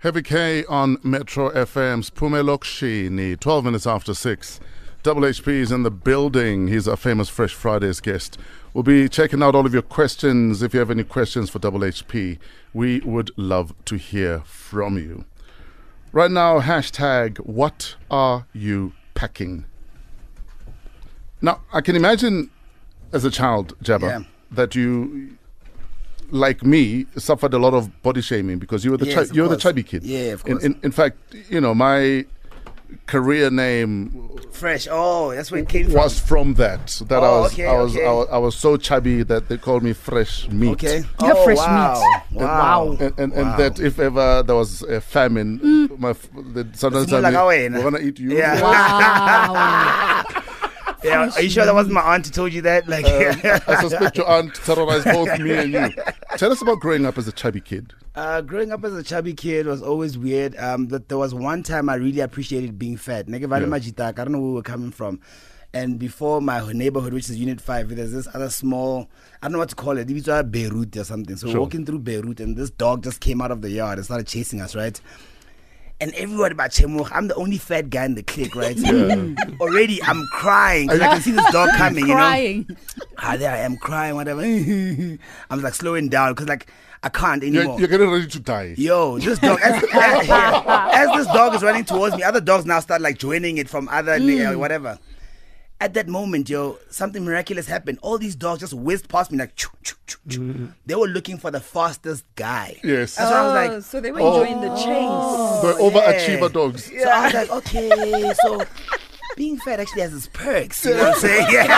Heavy K on Metro FM's Pumelokshini, 12 minutes after 6. Double HP is in the building. He's our famous Fresh Fridays guest. We'll be checking out all of your questions. If you have any questions for Double HP, we would love to hear from you. Right now, hashtag what are you packing? Now, I can imagine as a child, Jabba, Yeah. that you, like me, suffered a lot of body shaming because you were the Yes, chu- of you were the chubby kid. Yeah, of In, course. in, in fact, you know, my career name Fresh. Oh, that's where it came from. was from that. That I Oh, was, okay, I was, okay. I was, I was so chubby that they called me fresh meat. Okay. You're oh, fresh wow. meat. Wow. Wow. And, and, and Wow. that if ever there was a famine, my the sometimes Mm. It's more tell me, like our we're gonna eat you. Yeah. Wow. Yeah. Are you sure that wasn't my aunt who told you that? Like, I suspect your aunt terrorized both me and you. Tell us about growing up as a chubby kid. Uh, growing up as a chubby kid was always weird. Um, but there was one time I really appreciated being fat. Nigga, Vale Yeah. I don't know where we were coming from. And before my neighborhood, which is Unit 5, there's this other small, I don't know what to call it, it was Beirut or something. So we're Sure. walking through Beirut, and this dog just came out of the yard and started chasing us, right? And everybody about Chemok, I'm the only fat guy in the clique, right? Already, I'm crying 'cause I can see this dog coming, you know? Crying. ah, there I am crying, whatever. I'm like slowing down because like I can't You're, anymore. you're getting ready to die. Yo, this dog, as, as, as this dog is running towards me, other dogs now start like joining it from other, uh, whatever. At that moment, yo, something miraculous happened. All these dogs just whizzed past me like, choo, choo, choo, choo. Mm-hmm. they were looking for the fastest guy. Yes. That's why I was like, Oh, so they were Oh. enjoying the chase. Oh, the overachiever dogs. So I was like, okay, so being fat actually has its perks. You know what I'm saying? Yeah.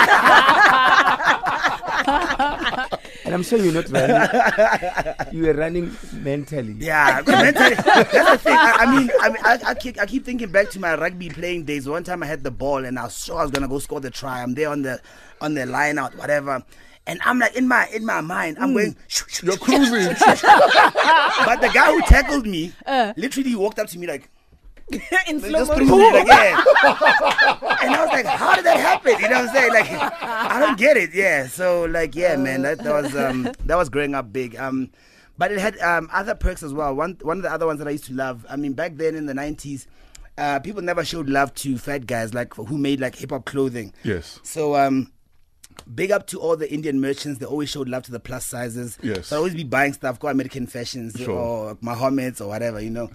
And I'm sure you're not running. you were running mentally. Yeah, mentally, that's the thing. I, I mean, I, mean I, I, keep, I keep thinking back to my rugby playing days. One time I had the ball and I was sure I was gonna go score the try. I'm there on the on the line out, whatever. And I'm like in my in my mind, I'm hmm. going. shoo, shoo, You're cruising. But the guy who tackled me, uh. literally walked up to me like, In slow just motion. threw me like, and I was like, how did that happen? You know what I'm saying? Like, I don't get it. Yeah. So like, yeah, man, that, that was um that was growing up big. Um, but it had um other perks as well. One one of the other ones that I used to love. I mean, back then in the '90s. Uh, people never showed love to fat guys like who made like hip hop clothing. Yes. So um, big up to all the Indian merchants. They always showed love to the plus sizes. Yes. So I always be buying stuff, go American fashions Sure. or Mohammed's or whatever, you know.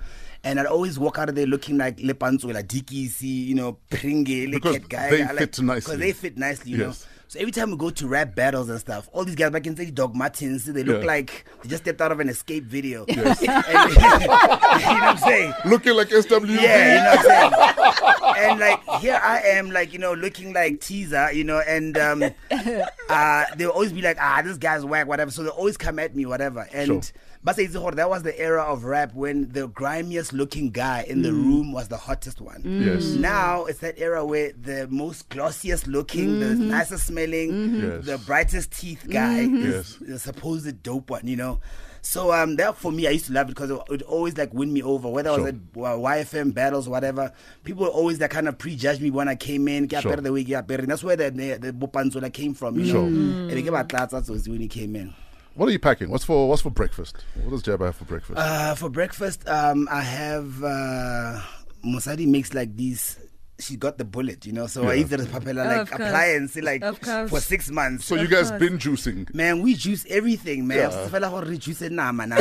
And I'd always walk out of there looking like Lepanzo, like DKC, you know, Pringe, Because Liket guy. they I like- fit nicely. Because they fit nicely, you know. Yes. So every time we go to rap battles and stuff, all these guys back in the Doc Martens, they look Yeah. like they just stepped out of an Xscape video. Yes. And- you know what I'm saying? Looking like SWV. Yeah, you know what I'm saying? and like here I am, like, you know, looking like teaser, you know, and um uh they'll always be like, ah, this guy's whack, whatever. So they'll always come at me, whatever. And Sure. But say that was the era of rap when the grimiest looking guy in the mm. room was the hottest one. Mm. Yes. Now it's that era where the most glossiest looking, the mm-hmm. nicest smelling, mm-hmm. Yes. the brightest teeth guy mm-hmm. is Yes. the supposed dope one, you know. So um, that for me, I used to love it because it would always like win me over. Whether I was at uh, YFM battles, whatever, people always that kind of prejudge me when I came in. Get Sure. better the way get better. And that's where the the, the came from. You Sure. know, mm. and they gave out that's when he came in. What are you packing? What's for What's for breakfast? What does Jabba have for breakfast? Uh, for breakfast, um, I have uh, Musadi makes like these. She got the bullet, you know. So I Yeah. use it as papella, like course. appliance, like for six months. so you guys course. been juicing? Man, we juice everything, man. Yeah. Fela gore re juice nama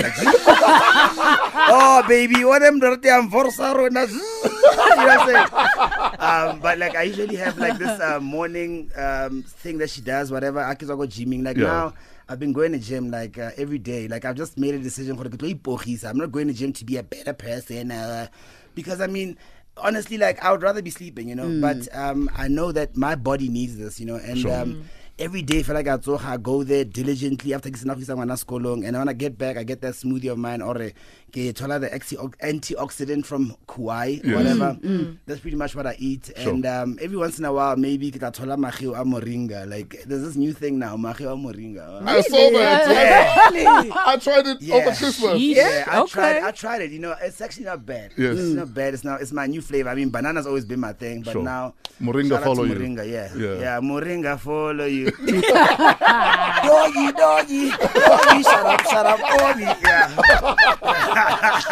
oh, baby, what am dirty and forza rona. You know what I'm saying? Um, but like, I usually have like this uh, morning um, thing that she does, whatever. I can go gymming. Like Yeah. now, I've been going to gym like uh, every day. Like I've just made a decision for the I'm not going to gym to be a better person, uh, because I mean. Honestly, like I would rather be sleeping, you know. But um, I know that my body needs this, you know. And Sure. um, every day feel like I so I go there diligently after getting off someone long, and when I get back I get that smoothie of mine or eh, ke thola the anti- antioxidant from Kauai Yes. whatever mm, mm. that's pretty much what I eat Sure. and um, every once in a while maybe ke ka thola magio a moringa like there's this new thing now magio a moringa I saw that. yeah. I tried it Yeah. over Christmas. Yeesh. Yeah, I Okay. tried. I tried it. You know, it's actually not bad. Yes. it's mm. not bad. It's not. It's my new flavor. I mean, banana's always been my thing, but Sure. now Moringa shout out follow you. Moringa, yeah, Yeah. yeah, Moringa follow you. doggy, doggy, doggy, shut up, shut up, doggy. Yeah.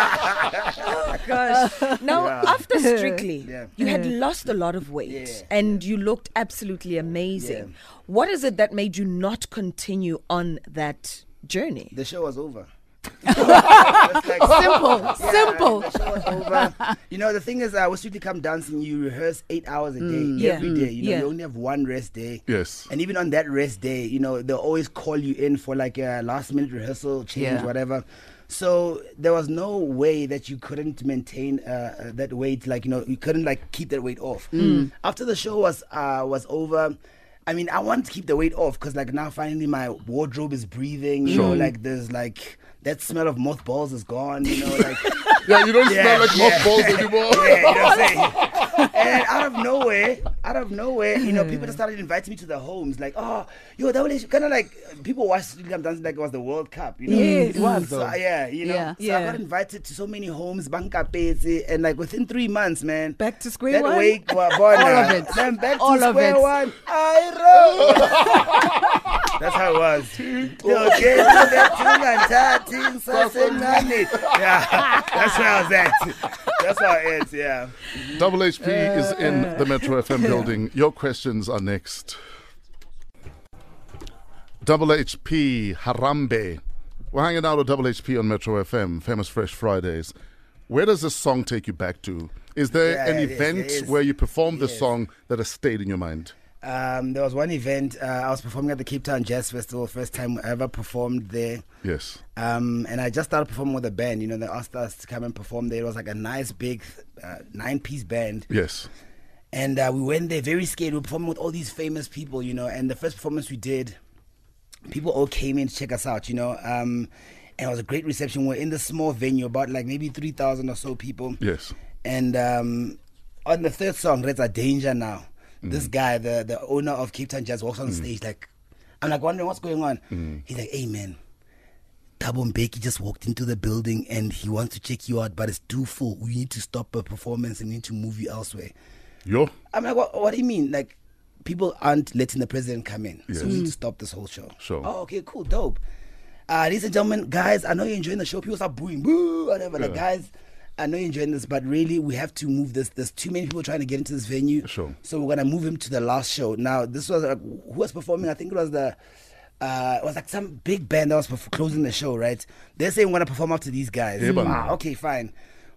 Oh, now, Yeah. after Strictly, Yeah. you had lost a lot of weight Yeah. and you looked absolutely amazing. Yeah. What is it that made you not continue on that journey? The show was over. It's like- Simple, Yeah, simple. The show was over. You know, the thing is, uh, with Strictly Come Dancing, you rehearse eight hours a day Mm. Yeah. every day. You know, Yeah. you only have one rest day. Yes. And even on that rest day, you know, they'll always call you in for like a last minute rehearsal, change, Yeah. whatever. So there was no way that you couldn't maintain uh, uh, that weight. Like you know, you couldn't like keep that weight off. Mm. After the show was uh, was over, I mean, I wanted to keep the weight off because like now finally my wardrobe is breathing. You know, like there's like that smell of mothballs is gone. You know, like Yeah, you don't Yeah, smell like yeah. mothballs anymore. yeah, you know what I'm saying? and out of nowhere, out of nowhere, you know, people just hmm. started inviting me to their homes. Like, oh, yo, that was kind of like people watched Strictly Come Dancing like it was the World Cup. You know, Yes. It was, So, yeah, you know, Yeah. so Yeah. I got invited to so many homes, Banka Pezi, and like within three months, man. Back to square that one? Weight, well, All of it. Then back All to of square it. one. I That's how it was. Yo, get that thing and that thing, sasenani. Yeah, that's where I was at. That's how it is. Yeah. Double HP is in the Metro FM building. Your questions are next. Double HP Harambe. We're hanging out with Double HP on Metro FM, Famous Fresh Fridays. Where does this song take you back to? Is there Yeah, an it is, event it is. where you performed this Yes. song that has stayed in your mind? Um, there was one event. Uh, I was performing at the Cape Town Jazz Festival, first time I ever performed there. Yes. Um, and I just started performing with a band. You know, they asked us to come and perform there. It was like a nice big uh, nine-piece band, Yes. and uh, we went there very scared. We were performing with all these famous people. You know, and the first performance we did, people all came in to check us out. You know, um, and it was a great reception. We're in the small venue, about like maybe three thousand or so people. Yes. And um, on the third song, Red's a Danger Now. This mm. guy, the, the owner of Cape Town Jazz, walks on mm. stage like, I'm like wondering what's going on. Mm. He's like, hey man, Thabo Mbeki just walked into the building and he wants to check you out, but it's too full. We need to stop a performance and need to move you elsewhere. Yo. I'm like, what, what do you mean? Like, people aren't letting the president come in. So we need to stop this whole show. Sure. Oh, okay, cool, dope. Uh, ladies and gentlemen, guys, I know you're enjoying the show. People start booing, boo, whatever. Like, guys, I know you're enjoying this, but really, we have to move this. There's too many people trying to get into this venue. Sure. So we're gonna move him to the last show. Now, this was like, who was performing? I think it was the. Uh, it was like some big band that was perf- closing the show, right? They're saying we're gonna perform up to these guys. Yeah. Ah, okay, fine.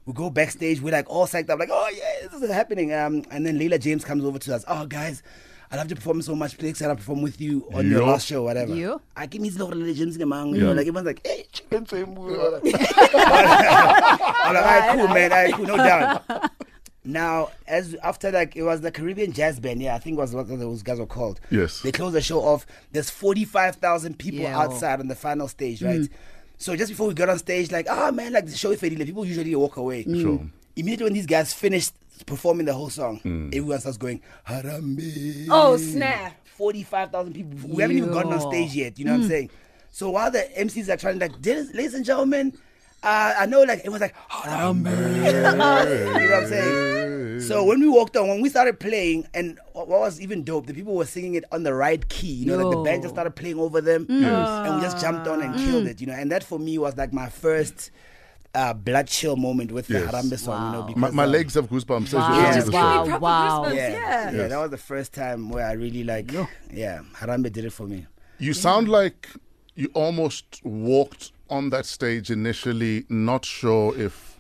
We go backstage. We're like all psyched up, like, oh yeah, this is happening. Um, and then Leila James comes over to us. Oh, guys, I love to perform so much. Please, can I perform with you on your last show, whatever? Yo. I give me this little in James, man. You know, Yeah. like everyone's like, hey, chicken same. I'm like, all right, cool, man. All right, cool, no doubt. Now, as after like it was the Caribbean Jazz Band, yeah, I think was what those guys were called. Yes. They closed the show off. There's 45,000 people Yeah. outside on the final stage, right? So just before we got on stage, like, ah man, like the show is fading. People usually walk away. Sure. Immediately when these guys finished performing the whole song, hmm. everyone starts going, Harambe. Oh, snap. 45,000 people. We haven't even gotten on stage yet. You know what I'm hmm. saying? So while the MCs are trying, like, ladies ladies and gentlemen, uh, I know, like, it was like, Harambe. you know what I'm saying? So when we walked on, when we started playing, and what what was even dope, the people were singing it on the right key. You know, like the band just started playing over them, and we just jumped on and killed mm. it. You know, and that for me was like my first uh, blood chill moment with Yes. the Harambe song. You know, because My, my um, legs have goosebumps Wow. you Yeah. listen to the Wow. wow. Christmas, Yeah, yeah. yeah, that was the first time where I really like, yeah, Harambe did it for me. You sound like you almost walked on that stage initially, not sure if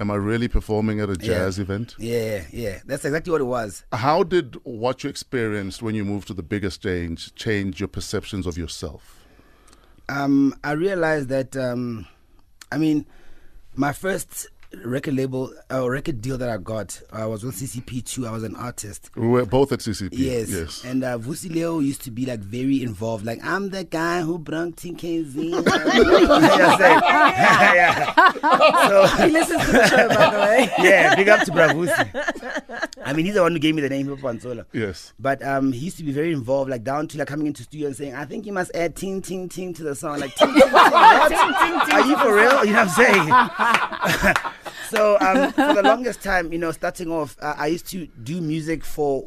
am I really performing at a jazz event. Yeah, yeah, that's exactly what it was. How did what you experienced when you moved to the bigger stage change your perceptions of yourself? Um, I realized that, um, I mean, my first record label, uh, record deal that I got, I was with CCP2. I was an artist. We were both at CCP. Yes. Yes. And uh, Vusi Leeuw used to be like very involved. Like, I'm the guy who brought TKZ. yeah. So, He listens to the show, by the way. yeah, big up to Bravusi. I mean, he's the one who gave me the name Hip Panzola. yes. But um, he used to be very involved, like down to like coming into studio and saying, "I think you must add ting ting ting to the song." Like, ting ting ting. What? Are you for real? You know what I'm saying? So um, for the longest time, you know, starting off, uh, I used to do music for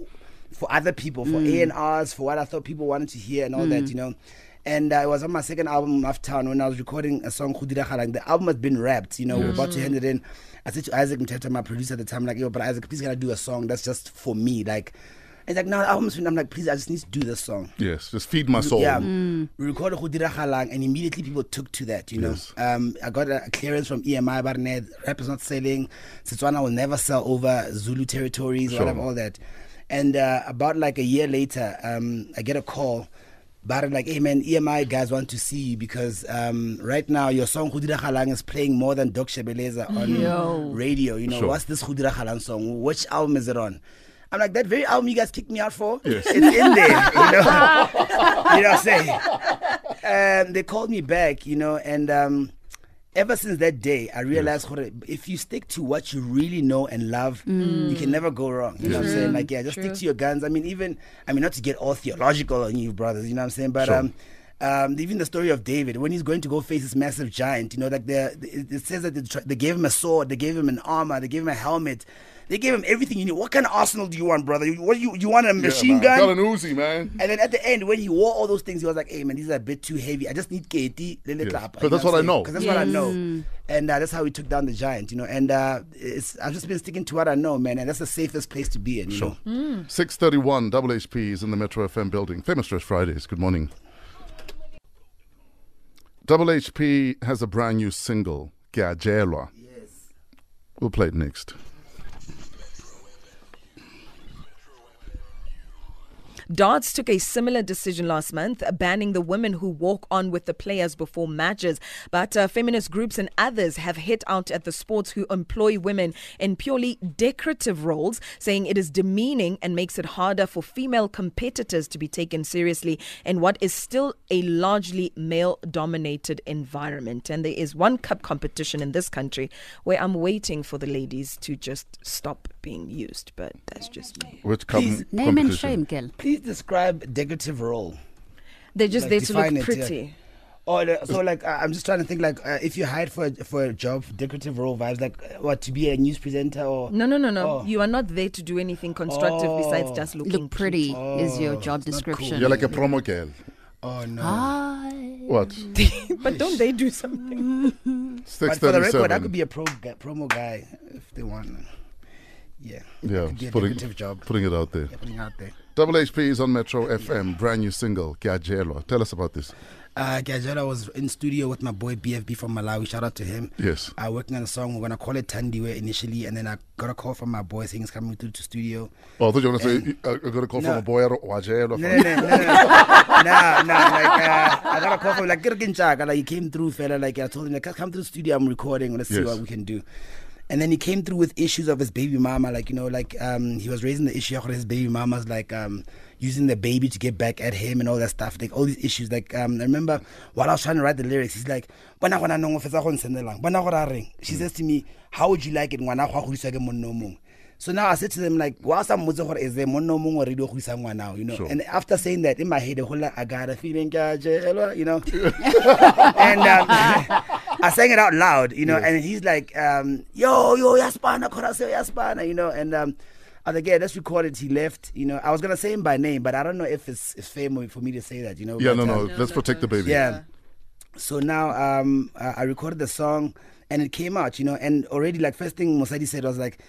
for other people, for A and R's, for what I thought people wanted to hear and all that, you know. And uh, it was on my second album, Town, when I was recording a song, Khudira Khalang. The album has been wrapped, you know, we're about to hand it in. I said to Isaac Mteta, my producer at the time, like, yo, but Isaac, please gotta do a song that's just for me. Like, he's like, no, the album's finished. I'm like, please, I just need to do this song. Yes, just feed my soul. Yeah, we recorded Khudira Khalang, and immediately people took to that. You know, Yes. um, I got a clearance from EMI Barnet. Rap is not selling. Setswana will never sell over Zulu territories, Sure. whatever, all that. And uh, about like a year later, um, I get a call. But I'm like, hey man, EMI guys want to see you because um, right now your song Khudira Khalang is playing more than Doc Shebeleza on Yo. radio. You know, Sure. what's this Khudira Khalang song? Which album is it on? I'm like, that very album you guys kicked me out for? Yes. It's in there, you know? you know what I'm saying? Um, they called me back, you know, and um, ever since that day, I realized gore, if you stick to what you really know and love, you can never go wrong. You know what I'm saying? Like, yeah, just stick to your guns. I mean, even, I mean, not to get all theological on you, brothers, you know what I'm saying? But, Sure. um, um, even the story of David, when he's going to go face this massive giant, you know, like the, it it says that they, tr- they gave him a sword, they gave him an armor, they gave him a helmet, they gave him everything you need. What kind of arsenal do you want, brother? You, what you you want a machine man. gun? Got an Uzi, man. And then at the end, when he wore all those things, he was like, "Hey man, these are a bit too heavy. I just need Katie, Lele Yes. Tlapa." 'Cause that's what I know. Because that's what I know. And uh, that's how we took down the giant, you know. And uh, it's I've just been sticking to what I know, man. And that's the safest place to be in, you Sure. know. 631 Double HP is in the Metro FM building. Famous Fresh Fridays. Good morning. Double HP has a brand new single, Gajelwa. Yes. We'll play it next. Darts took a similar decision last month, banning the women who walk on with the players before matches. But uh, feminist groups and others have hit out at the sports who employ women in purely decorative roles, saying it is demeaning and makes it harder for female competitors to be taken seriously in what is still a largely male dominated environment. And there is one cup competition in this country where I'm waiting for the ladies to just stop being used. But that's just me. Which com- Please, Name and shame, girl. Please describe decorative role. They're just Like, there to look define it, yeah. pretty. Or the- so like uh, I'm just trying to think like uh, if you hired for a, for a job, decorative role vibes like uh, what to be a news presenter or No, no, no, no. Oh. You are not there to do anything constructive besides Oh. just looking Look pretty is your Oh, job it's not cool. description. You're like a promo girl. oh no. Hi. What? but don't they do something? But for the record, I could be a pro guy, promo guy if they want. Yeah. Yeah, Could a putting, job. putting it out there. Yeah, putting out there. Double HP is on Metro FM, brand new single, Gajelwa. Tell us about this. Uh, Gajela was in studio with my boy BFB from Malawi. Shout out to him. Yes. I uh, working on a song. We're gonna call it Tandiwe initially, and then I got a call from my boy saying he's coming through to studio. Oh, I thought you were going to say, uh, I got a call from a boy at Wajelwa. No, no, no, no, no, no, no. Like uh, I got a call from like Kirkin Chaka. Like he came through, fella. Like I told him, like come to the studio. I'm recording. Let's see what we can do. And then he came through with issues of his baby mama. Like you know, like um, he was raising the issue of his baby mama's like um, using the baby to get back at him and all that stuff. Like all these issues. Like um, I remember while I was trying to write the lyrics, he's like, "Bona gona no ngofetsa go nsendelang. Bona go ra reng?" She says to me, "How would you like it ngwana go a godiswa ke monna? So now I said to them like, "Wa sa mmotse gore is there monna o mongwe already o godisa ngwana? You know. Sure. And after saying that in my head, the whole like, I got a feeling, Gajelwa, you know. and um, I sang it out loud, you know. And he's like, um, "Yo, yo, yaspana, korase, yaspana," you know. And um, I was like, "Yeah, let's record it." He left, you know. I was gonna say him by name, but I don't know if it's, it's fair for me to say that, you know. Yeah, no, um, no, let's protect the baby. yeah. So now um, I recorded the song and it came out, you know, and already like first thing Mosadi said was like,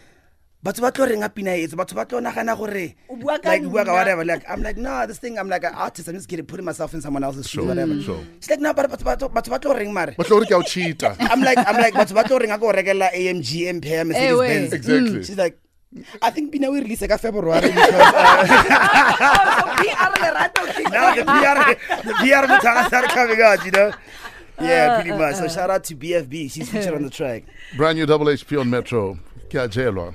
batho ba tlo reng a pina etso batho ba tlo nagana gore O bua ka like bua ka whatever like i'm like no this thing i'm like an artist i'm just getting putting myself in someone else's shoes Sure, whatever sure. she's like no but batho ba tlo- batho ba tlo reng mare But Lori Kau cheater. i'm like i'm like batho ba tlo reng a go rekela amg ampere eh, mercedes benz mm, Exactly. she's like I think Pina will release ka February oh, because uh, now the PR the PR material started coming out, you know. Yeah, pretty much. So uh. shout out to BFB. She's featured on the track. Brand new Double HP on Metro, Gajelwa.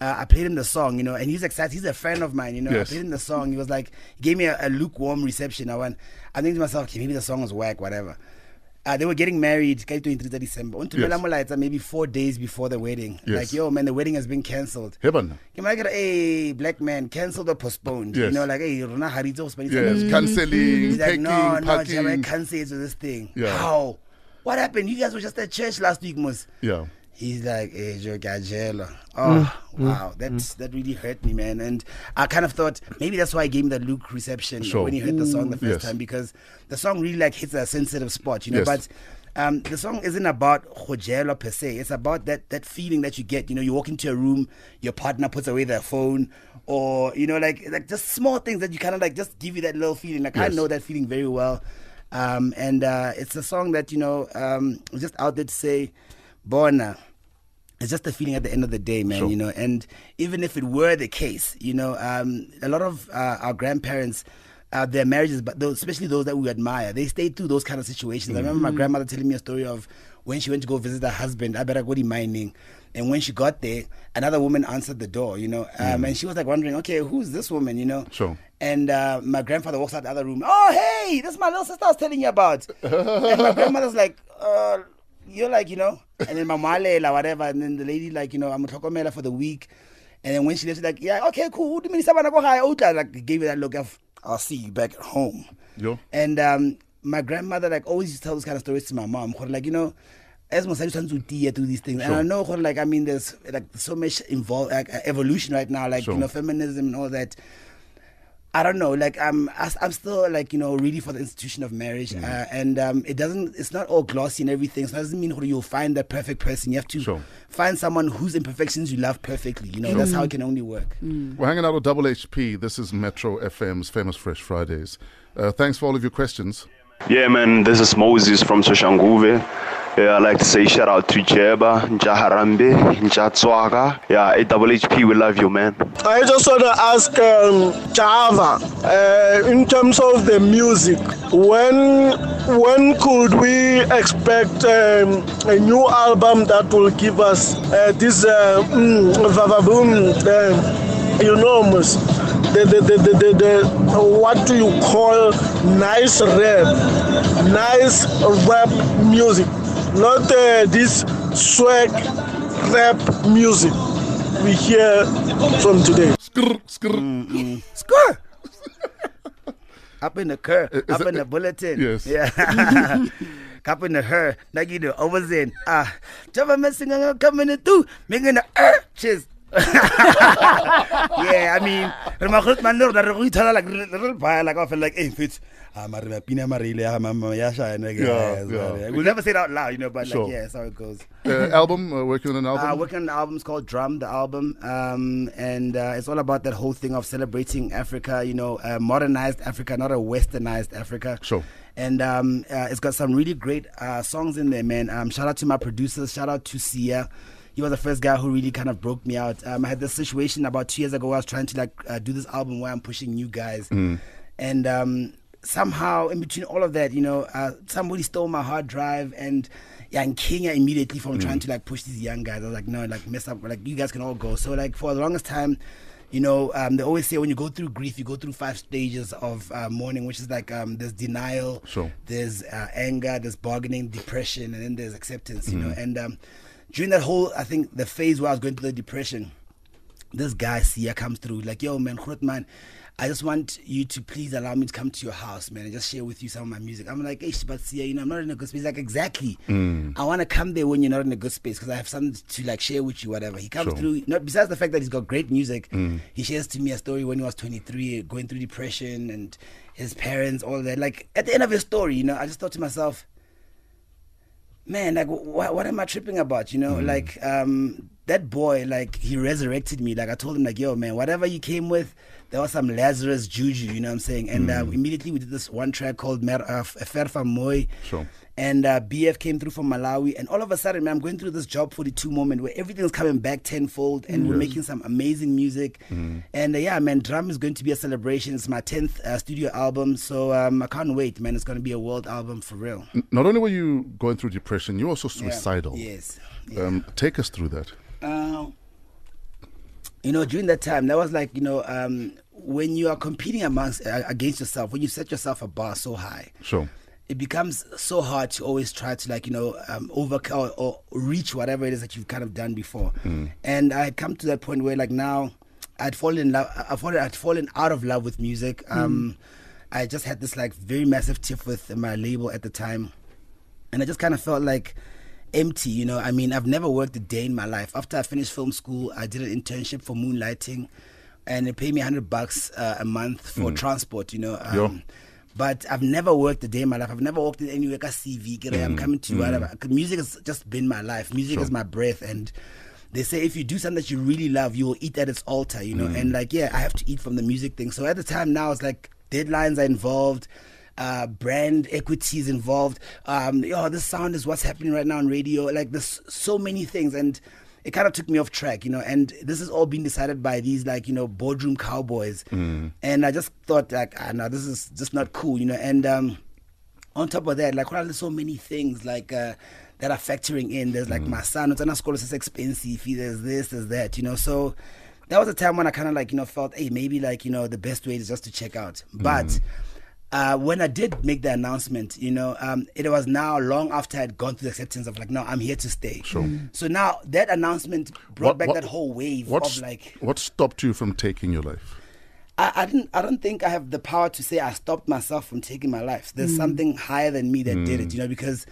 uh, I played him the song, you know, and he's excited. He's a friend of mine, you know. Yes. I played him the song. He was like, he gave me a, a lukewarm reception. I went, I think to myself, okay, maybe the song was whack, whatever. Uh, they were getting married ka 23 December. Yes. maybe four days before the wedding. Yes. Like, yo, man, the wedding has been cancelled. Hey, banna. Ke make hey, black man, cancelled or postponed. Yes. You know, like, hey, rona ha re itse go spend Yes, cancelling, He's like, packing, no, no, packing. Cancel to this thing. Yeah. How? What happened? You guys were just at church last week, Mus. Yeah. He's like, hey, Joe Gajela. Oh, wow. That, that really hurt me, man. And I kind of thought maybe that's why I gave him the Luke reception Sure. when he heard the song the first Yes. time because the song really like hits a sensitive spot, you know. Yes. But um, the song isn't about Khojelo per se. It's about that that feeling that you get. You know, you walk into a room, your partner puts away their phone, or you know, like like just small things that you kind of like just give you that little feeling. Like I know that feeling very well. Um, and uh, it's a song that you know um, just out there to say, Bona. It's just a feeling at the end of the day, man. Sure. You know, and even if it were the case, you know, um, a lot of uh, our grandparents, uh, their marriages, but those, especially those that we admire, they stayed through those kind of situations. I remember my grandmother telling me a story of when she went to go visit her husband, Aberagodi mining, and when she got there, another woman answered the door, you know, um, and she was like wondering, okay, who's this woman, you know? Sure. And uh, my grandfather walks out the other room. Oh, hey, this is my little sister I was telling you about. and my grandmother's like, uh, you're like, you know, and then my malela, whatever. And then the lady, like, you know, I'm a for the week. And then when she left, she's like, yeah, okay, cool. Do you mean, Sabana go high? Like, gave her that look of, I'll see you back at home. Yo. And um, my grandmother, like, always used to tell those kind of stories to my mom. Like, you know, as mosadi trying to do these things. And I know, like, I mean, there's like so much involved, like, evolution right now, like, Sure. you know, feminism and all that. I don't know. Like I'm, I- I'm still like you know really for the institution of marriage, Mm. uh, and um, it doesn't. It's not all glossy and everything. So it doesn't mean you'll find the perfect person. You have to Sure. find someone whose imperfections you love perfectly. You know, that's how it can only work. We're hanging out with Double HP. This is Metro FM's Famous Fresh Fridays. Uh, thanks for all of your questions. Yeah, man, this is Moses from Soshanguve. Yeah, I'd like to say shout out to Jeba, Njaharambe, Njatswaga. Yeah, AWHP, we love you, man. I just want to ask um, Jabba, uh, in terms of the music, when when could we expect um, a new album that will give us uh, this uh, mm, vavaboom, you know, mus- the, the, the, the, the, the, what do you call nice rap, nice rap music, not uh, this swag rap music we hear from today. Skrr, skrr. Score. Up in the cur, Is up in the bulletin. Yes. Yeah. Up in the her, like you do, over then. Ah, Jabba messing coming in through, making the er, cheers. yeah, I mean, re makhut man re re go ithala like re like I feel like hey fits. Ah, mare ma pina marile ya mama ya shine like Yeah, yeah, yeah. We'll never say it out loud, you know, but Sure. like yeah, that's how it goes. Uh, album, uh, working on an album. Uh, working on an album it's called Drum, the album, um, and uh, it's all about that whole thing of celebrating Africa. You know, modernized Africa, not a westernized Africa. Sure. And um, uh, it's got some really great uh, songs in there, man. Um, shout out to my producers. Shout out to Sia. He was the first guy who really kind of broke me out. Um, I had this situation about two years ago. Where I was trying to like uh, do this album where I'm pushing new guys, and um, somehow in between all of that, you know, uh, somebody stole my hard drive and. Yeah, in Kenya immediately from trying to like push these young guys. I was like, no, like mess up, like you guys can all go. So like for the longest time, you know, um, they always say when you go through grief, you go through five stages of uh, mourning, which is like um, there's denial, Sure. there's uh, anger, there's bargaining, depression, and then there's acceptance. You know, Mm-hmm. and um, during that whole, I think the phase where I was going through the depression, this guy Sia comes through like, yo man, Groot man, I just want you to please allow me to come to your house, man, and just share with you some of my music. I'm like, hey, but Sia, you know, I'm not in a good space. Like, exactly. Mm. I want to come there when you're not in a good space because I have something to like share with you, whatever. He comes Sure. through. Not besides the fact that he's got great music, he shares to me a story when he was 23, going through depression and his parents, all that. Like at the end of his story, you know, I just thought to myself, man, like what, what am I tripping about? You know, Mm. like um, that boy, like he resurrected me. Like I told him, like, yo, man, whatever you came with, there was some Lazarus juju. You know what I'm saying? And Mm. uh, immediately we did this one track called Mer- uh, Ferfa Moy. Sure. And uh, BF came through from Malawi, and all of a sudden, man, I'm going through this job 42 moment where everything's coming back tenfold, and we're making some amazing music. And uh, yeah, man, drum is going to be a celebration. It's my 10th uh, studio album, so um, I can't wait, man. It's going to be a world album for real. Not only were you going through depression, you're also Yeah. suicidal. Yes. Yeah. Um, take us through that. Uh, you know, during that time, that was like, you know, um, when you are competing amongst uh, against yourself, when you set yourself a bar so high, Sure. It becomes so hard to always try to like you know um, overcome or, or reach whatever it is that you've kind of done before. And I had come to that point where like now I'd fallen in love. I'd fallen, I'd fallen out of love with music. Um, I just had this like very massive tiff with my label at the time, and I just kind of felt like empty. You know, I mean, I've never worked a day in my life. After I finished film school, I did an internship for moonlighting, and they paid me hundred bucks uh, a month for transport. You know. Um, but I've never worked a day in my life. I've never worked in anywhere. Like a CV. kere, I'm coming to you. whatever. Music has just been my life. Music is my breath, and they say if you do something that you really love, you will eat at its altar. You know, and like yeah, I have to eat from the music thing. So at the time now, it's like deadlines are involved. Uh, brand equity is involved. Um, oh, this sound is what's happening right now on radio. Like there's so many things, and it kind of took me off track, you know. And this is all being decided by these like you know boardroom cowboys. And I just thought like, ah, no, this is just not cool, you know. And um, on top of that, like, what are so many things like uh, that are factoring in? There's like my son, it's school is expensive. There's this, there's that, you know. So that was a time when I kind of like you know felt, hey, maybe like you know the best way is just to check out. But uh, when I did make the announcement, you know, um, it was now long after I'd gone through the acceptance of like, no, I'm here to stay. Sure. So now that announcement brought What- back what- that whole wave of like, what stopped you from taking your life? I, I didn't I don't think I have the power to say I stopped myself from taking my life. There's something higher than me that did it, you know, because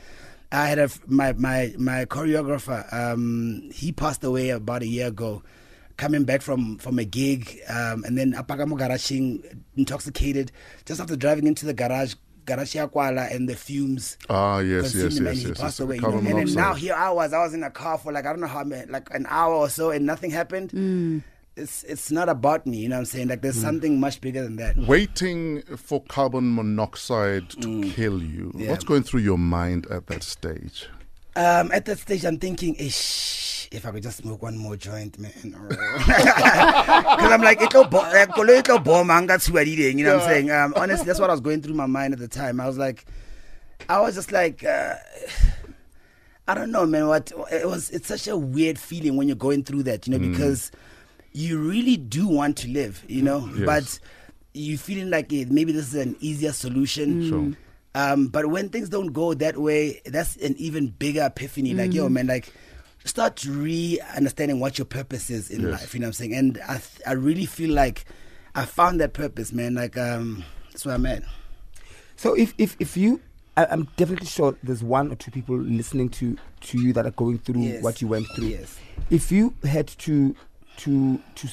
I had a f- my my my choreographer. Um, he passed away about a year ago. Coming back from from a gig, um, and then apagamo garaging, intoxicated, just after driving into the garage, garage ya and the fumes. Ah, yes, yes, him yes, and yes. passed yes. away. You know? And then now here I was. I was in a car for like I don't know how many, like an hour or so, and nothing happened. It's it's not about me. You know what I'm saying? Like there's something much bigger than that. Waiting for carbon monoxide to kill you. Mm. Yeah. What's going through your mind at that stage? Um, at that stage, I'm thinking, ish, if I could just smoke one more joint, man. Because I'm like, it'll bo- eh, koloi tlo boma, anga tshiwa di ding, you know what I'm saying? Um, honestly, that's what I was going through my mind at the time. I was like, I was just like, uh, I don't know, man. What it was? It's such a weird feeling when you're going through that, you know, because you really do want to live, you know, Yes. but you feeling like eh, maybe this is an easier solution. Sure. Um, but when things don't go that way, that's an even bigger epiphany. Like, yo, man, like, start re understanding what your purpose is in Yes. life. You know what I'm saying? And I, th- I really feel like I found that purpose, man. Like, um, that's where I'm at. So if if if you, I, I'm definitely sure there's one or two people listening to to you that are going through Yes. what you went through. Yes. If you had to to to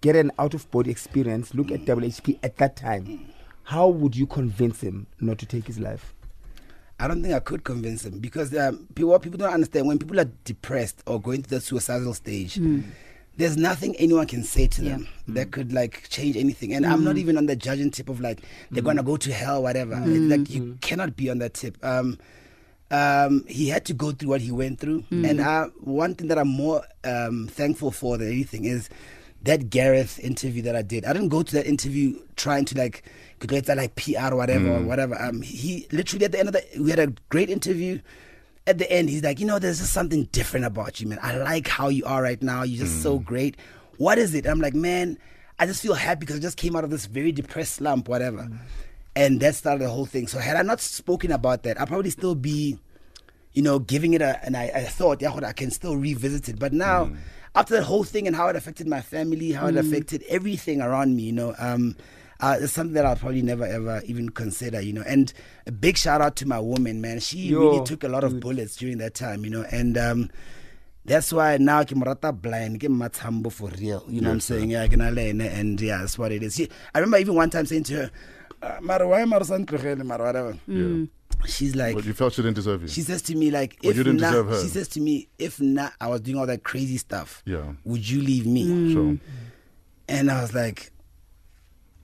get an out of body experience, look at WHP at that time, how would you convince him not to take his life? I don't think I could convince him because um, people, what people don't understand when people are depressed or going through the suicidal stage, there's nothing anyone can say to them that could like change anything. And I'm not even on the judging tip of like they're gonna go to hell, whatever. It's like you cannot be on that tip. Um, um, he had to go through what he went through, and I, one thing that I'm more um, thankful for than anything is that Gareth interview that I did. I didn't go to that interview trying to like get that like PR or whatever or whatever. Um, he literally at the end of the we had a great interview. At the end, he's like, you know, there's just something different about you, man. I like how you are right now. You're just so mm. great. What is it? I'm like, man, I just feel happy because I just came out of this very depressed slump, whatever. Mm. And that started the whole thing. So had I not spoken about that, I'd probably still be you know, giving it a, and I, I thought, yeah, I can still revisit it. But now, after that whole thing and how it affected my family, how it affected everything around me, you know, um, uh, it's something that I'll probably never ever even consider, you know. And a big shout out to my woman, man. She Yo, really took a lot of bullets during that time, you know. And um, that's why now ke morata blind, ke mathambo for real. You know what I'm saying? Yeah, I can learn, and yeah, that's what it is. She, I remember even one time saying to her, uh, "Mara, why am I so untlogele, mara, whatever?" Yeah. She's like, But you felt she didn't deserve you. she says to me like, if you didn't not, deserve her. she says to me, if not, I was doing all that crazy stuff. Yeah. Would you leave me? Sure. And I was like,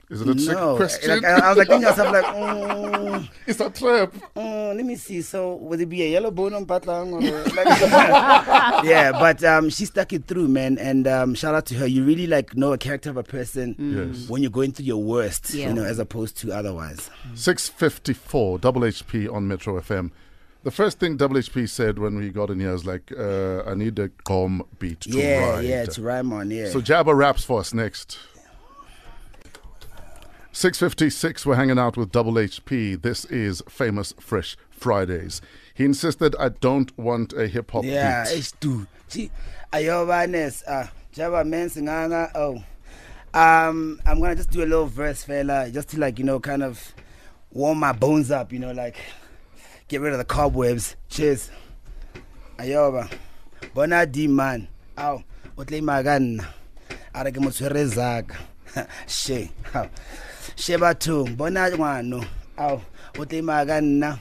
Is it a trick no. question? Like, I, I was like thinking to myself like, mm, it's a trap. mm, let me see. So would it be a yellow bone on Patlang or like, yeah? But um, she stuck it through, man. And um, shout out to her. You really like know a character of a person Yes. when you're going through your worst, Yeah. you know, as opposed to otherwise. 654 Double HP on Metro FM. The first thing Double HP said when we got in here was like, uh, I need a calm beat to yeah, ride. yeah, to rhyme on. Yeah. So Jabba raps for us next. 656, we're hanging out with Double HP. This is Famous Fresh Fridays. He insisted I don't want a hip hop Yeah, beat. it's dude. Gee, ayoba Ness, uh, Jabba man singanga. Oh, um, I'm gonna just do a little verse, fella, just to like you know, kind of warm my bones up. You know, like get rid of the cobwebs. Cheers. Ayoba, bona di man. Ow, o tle magana. Are ke motshwere zaka. She. She bathong, bona ngwano. Ow, o tle magana.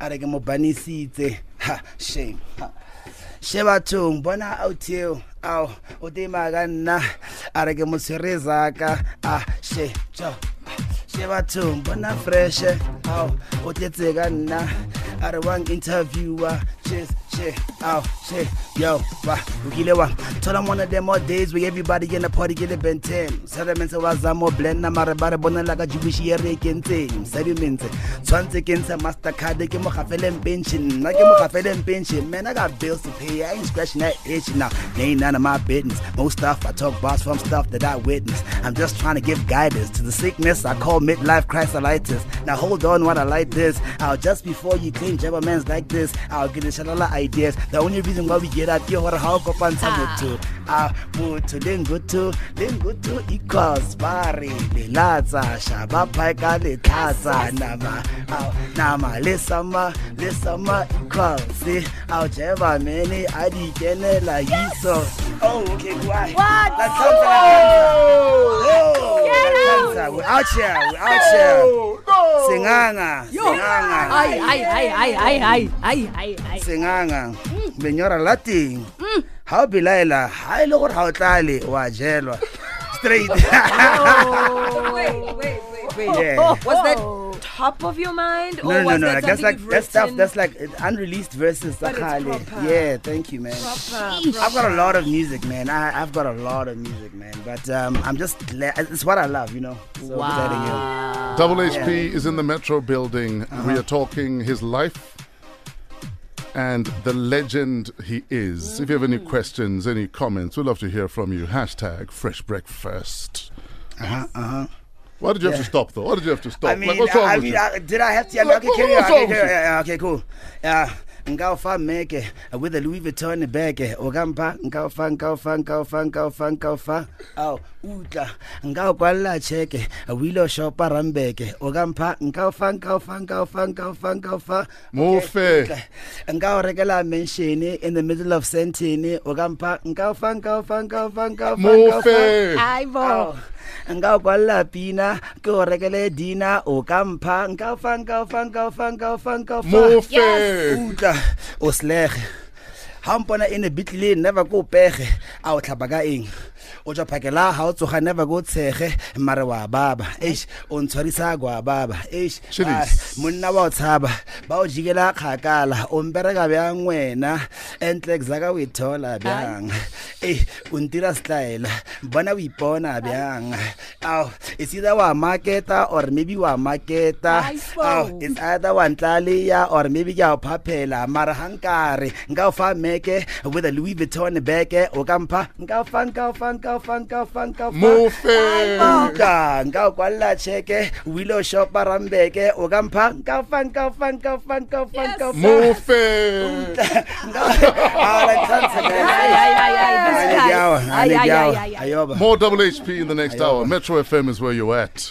Are ke mo banisitse. Ha, shame. Ha. she bathong bona outel ao o tema ka nna a re ke motshwere zaka a she tso she bathong bona freshe ao o tletse ka nna a re wang interviewer cheers she ao she yo wa o kile wa thola one of them more days where everybody in the party get a ben 10 settlements wa zamo blend na mare ba re bonela ka jubishi ye re kentseng settlements tshwantse ke ntsha mastercard ke mo gafeleng pension. Nna ke mo gafeleng pension. Man i got bills to pay i ain't scratching that itch now. They ain't none of my business. Most stuff i talk about from stuff that i witnessed i'm just trying to give guidance to the sickness i call midlife chrysolitis now hold on while i like this. I'll just before you jabba man's like this. I'll get a shalala ideas the only reason why we get up here what how kopantsha motho ah. motho le ngutu le ngutu equals bari le latsa shaba pai ka le nama nama le sama le sama equals. Au jeba many a di kenela yiso oh okay why What? that's something oh. that's something we're out here we're out here. Singanga singanga. Ay, ay, ay, ay, ay, ay, ay, ay, ay. Senganga lenyora la teng ga o belaela ga e le gore ga o tlale wa jelwa straight Wait, wait, wait, wait. Yeah. Was that top of your mind, or no no was no that like that's like that's stuff that's like uh, unreleased verses But it's yeah thank you man Proper, I've got a lot of music, man. I, I've got a lot of music, man. But um, I'm just, glad- it's what I love, you know. So wow. Double HP is in the Metro building. We are talking his life and the legend he is. If you have any questions, any comments, we'd love to hear from you. Hashtag Fresh Breakfast. Uh-huh, uh-huh. Why did you have to stop, though? Why did you have to stop? I mean, like, what's wrong I, with mean, you? I, did I have to? I mean, Like, okay, carry on. Okay, wrong with carry you? on. Yeah, okay, cool. Yeah. Ngawufa meke with a Louis Vuitton bag okampa ngawufa ngawufa ngawufa ngawufa ngawufa aw utla nka o kwalela cheke o ile shopa rambeke. O ka mpha nka o fa nka o fa nka o fa nka o fa nka o fa mofe nka o rekela mention in the middle of sentence o ka mpha nka o fa nka o fa nka o fa nka o fa mofe ai bo. Nka o kwalela pina ke o rekele dina. O ka mpha nka o fa nka o fa nka o fa nka o fa nka o fa mofe utla o slege ha mpona e ne never go pege a o tlhapa ka eng? O tswa phakela ha o tsoga never ko tshege mare wa baba. Eish o ntshwarisa kwa baba. Eish ah, monna wa o tshaba ba o jikela kgakala o mpereka bjang wena? Entlex zaka o e thola bjang? E o ntira setlaela bona o ipona bjang? Ao it's either wa marketa or maybe wa marketa ao it's either wa ntlaleya or maybe ke a o phaphela mara ga nkare nka o fa meke with a louis vuitton beke o ka mpha nka o fa nka o fa nka mufenkanga kwalatsheke willow shopa rambeke o ka mpha mufenkanga more double hp in the next hour. Metro fm is where you're at.